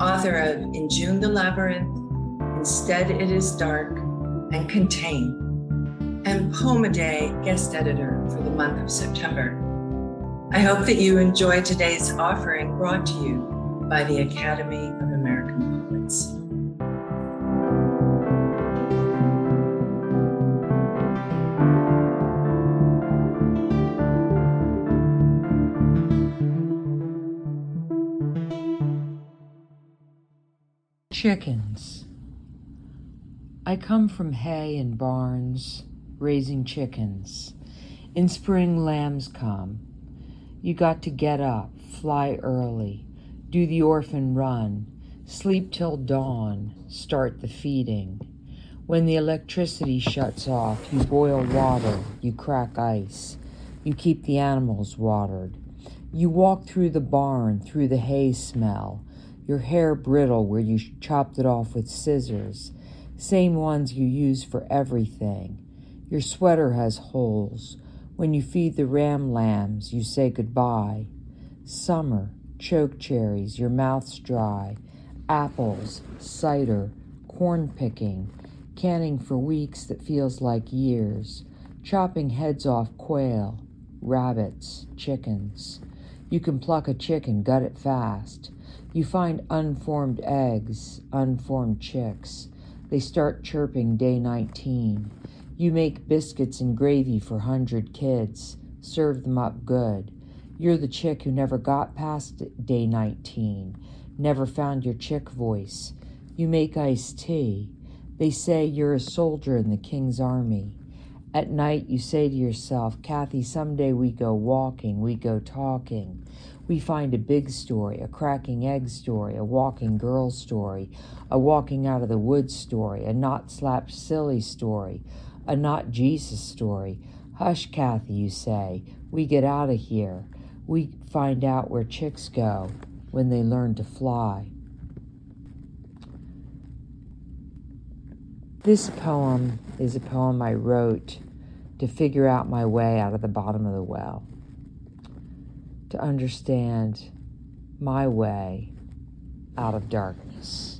author of In June the Labyrinth, Instead It Is Dark, and Contain, and Poem a Day guest editor for the month of September. I hope that you enjoy today's offering brought to you by the Academy of American Poets. Chickens. I come from hay and barns, raising chickens. In spring, lambs come. You got to get up, fly early, do the orphan run, sleep till dawn, start the feeding. When the electricity shuts off, you boil water, you crack ice, you keep the animals watered. You walk through the barn, through the hay smell your hair brittle where you chopped it off with scissors, same ones you use for everything. Your sweater has holes. When you feed the ram lambs, you say goodbye. Summer, choke cherries, your mouth's dry. Apples, cider, corn picking, canning for weeks that feels like years, chopping heads off quail, rabbits, chickens. You can pluck a chicken, gut it fast. You find unformed eggs, unformed chicks. They start chirping day 19. You make biscuits and gravy for 100 kids. Serve them up good. You're the chick who never got past day 19, never found your chick voice. You make iced tea. They say you're a soldier in the king's army. At night, you say to yourself, Kathy, someday we go walking, we go talking. We find a big story, a cracking egg story, a walking girl story, a walking out of the woods story, a not slapped silly story, a not Jesus story. Hush, Kathy, you say. We get out of here. We find out where chicks go when they learn to fly. This poem is a poem I wrote to figure out my way out of the bottom of the well to understand my way out of darkness.